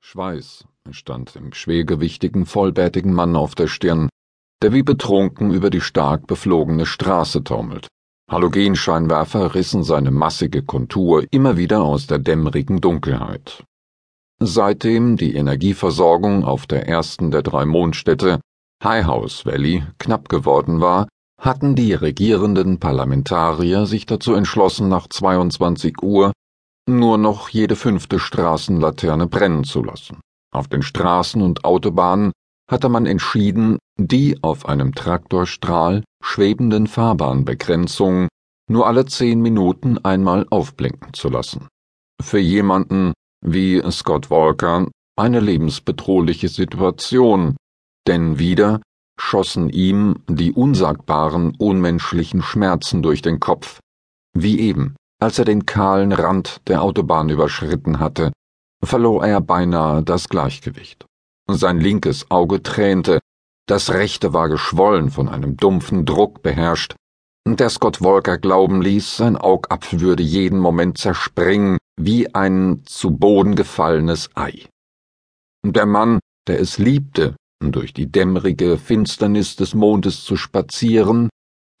Schweiß stand dem schwergewichtigen, vollbärtigen Mann auf der Stirn, der wie betrunken über die stark beflogene Straße taumelt. Halogenscheinwerfer rissen seine massige Kontur immer wieder aus der dämmerigen Dunkelheit. Seitdem die Energieversorgung auf der ersten der drei Mondstädte, Highhouse Valley, knapp geworden war, hatten die regierenden Parlamentarier sich dazu entschlossen, nach 22 Uhr nur noch jede fünfte Straßenlaterne brennen zu lassen. Auf den Straßen und Autobahnen hatte man entschieden, die auf einem Traktorstrahl schwebenden Fahrbahnbegrenzungen nur alle zehn Minuten einmal aufblinken zu lassen. Für jemanden wie Scott Walker eine lebensbedrohliche Situation, denn wieder schossen ihm die unsagbaren, unmenschlichen Schmerzen durch den Kopf, wie eben als er den kahlen Rand der Autobahn überschritten hatte, verlor er beinahe das Gleichgewicht. Sein linkes Auge tränte, das rechte war geschwollen von einem dumpfen Druck beherrscht, der Scott Walker glauben ließ, sein Augapfel würde jeden Moment zerspringen wie ein zu Boden gefallenes Ei. Der Mann, der es liebte, durch die dämmerige Finsternis des Mondes zu spazieren,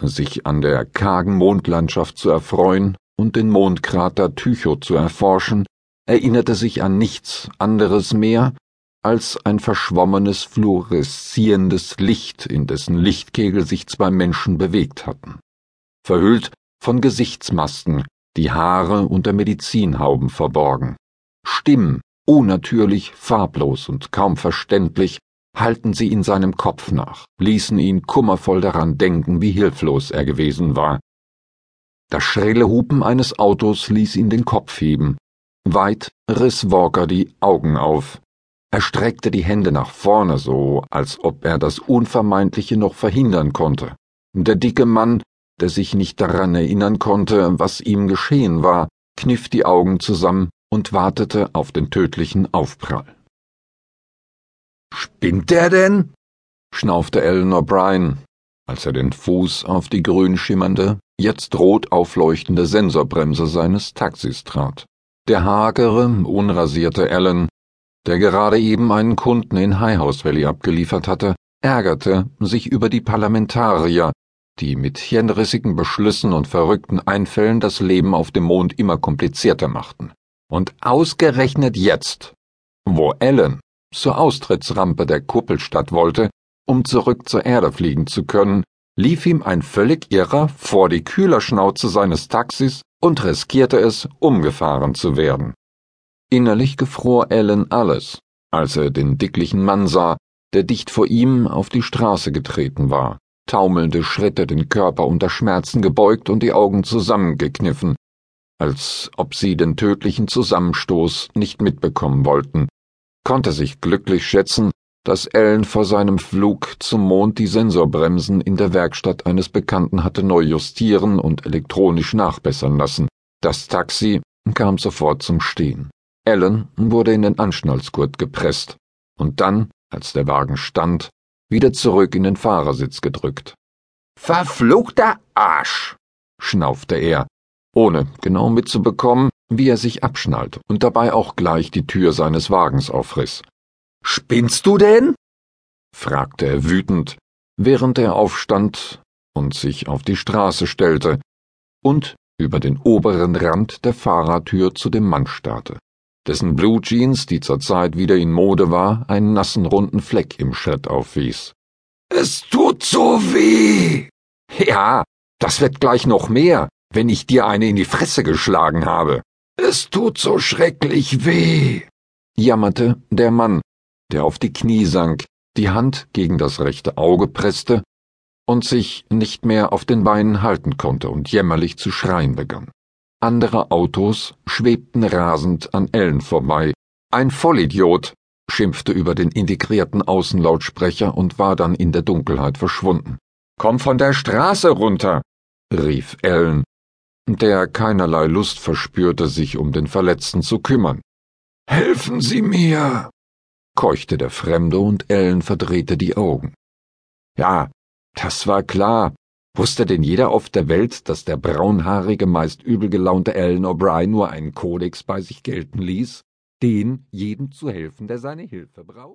sich an der kargen Mondlandschaft zu erfreuen, und den Mondkrater Tycho zu erforschen, erinnerte sich an nichts anderes mehr als ein verschwommenes, fluoreszierendes Licht, in dessen Lichtkegel sich zwei Menschen bewegt hatten. Verhüllt von Gesichtsmasken, die Haare unter Medizinhauben verborgen. Stimm, unnatürlich, farblos und kaum verständlich, halten sie in seinem Kopf nach, ließen ihn kummervoll daran denken, wie hilflos er gewesen war, das schrille Hupen eines Autos ließ ihn den Kopf heben. Weit riss Walker die Augen auf. Er streckte die Hände nach vorne, so als ob er das Unvermeidliche noch verhindern konnte. Der dicke Mann, der sich nicht daran erinnern konnte, was ihm geschehen war, kniff die Augen zusammen und wartete auf den tödlichen Aufprall. Spinnt der denn? schnaufte Ellen O'Brien, als er den Fuß auf die grün schimmernde, jetzt rot aufleuchtende Sensorbremse seines Taxis trat. Der hagere, unrasierte Allen, der gerade eben einen Kunden in Highhouse Valley abgeliefert hatte, ärgerte sich über die Parlamentarier, die mit hirnrissigen Beschlüssen und verrückten Einfällen das Leben auf dem Mond immer komplizierter machten. Und ausgerechnet jetzt, wo Allen zur Austrittsrampe der Kuppelstadt wollte, um zurück zur Erde fliegen zu können, lief ihm ein völlig irrer vor die Kühlerschnauze seines Taxis und riskierte es, umgefahren zu werden. Innerlich gefror Alan alles, als er den dicklichen Mann sah, der dicht vor ihm auf die Straße getreten war, taumelnde Schritte, den Körper unter Schmerzen gebeugt und die Augen zusammengekniffen, als ob sie den tödlichen Zusammenstoß nicht mitbekommen wollten, konnte sich glücklich schätzen, dass Ellen vor seinem Flug zum Mond die Sensorbremsen in der Werkstatt eines Bekannten hatte neu justieren und elektronisch nachbessern lassen. Das Taxi kam sofort zum Stehen. Ellen wurde in den Anschnallsgurt gepresst und dann, als der Wagen stand, wieder zurück in den Fahrersitz gedrückt. Verfluchter Arsch! schnaufte er, ohne genau mitzubekommen, wie er sich abschnallt und dabei auch gleich die Tür seines Wagens aufriss. Spinnst du denn? fragte er wütend, während er aufstand und sich auf die Straße stellte und über den oberen Rand der Fahrertür zu dem Mann starrte, dessen Blue Jeans, die zurzeit wieder in Mode war, einen nassen runden Fleck im Schritt aufwies. Es tut so weh. Ja, das wird gleich noch mehr, wenn ich dir eine in die Fresse geschlagen habe. Es tut so schrecklich weh, jammerte der Mann, der auf die Knie sank, die Hand gegen das rechte Auge presste und sich nicht mehr auf den Beinen halten konnte und jämmerlich zu schreien begann. Andere Autos schwebten rasend an Ellen vorbei. Ein Vollidiot schimpfte über den integrierten Außenlautsprecher und war dann in der Dunkelheit verschwunden. Komm von der Straße runter, rief Ellen, der keinerlei Lust verspürte, sich um den Verletzten zu kümmern. Helfen Sie mir, keuchte der Fremde und Ellen verdrehte die Augen. Ja, das war klar. Wusste denn jeder auf der Welt, dass der braunhaarige, meist übel gelaunte Ellen O'Brien nur einen Kodex bei sich gelten ließ? den jedem zu helfen, der seine Hilfe braucht?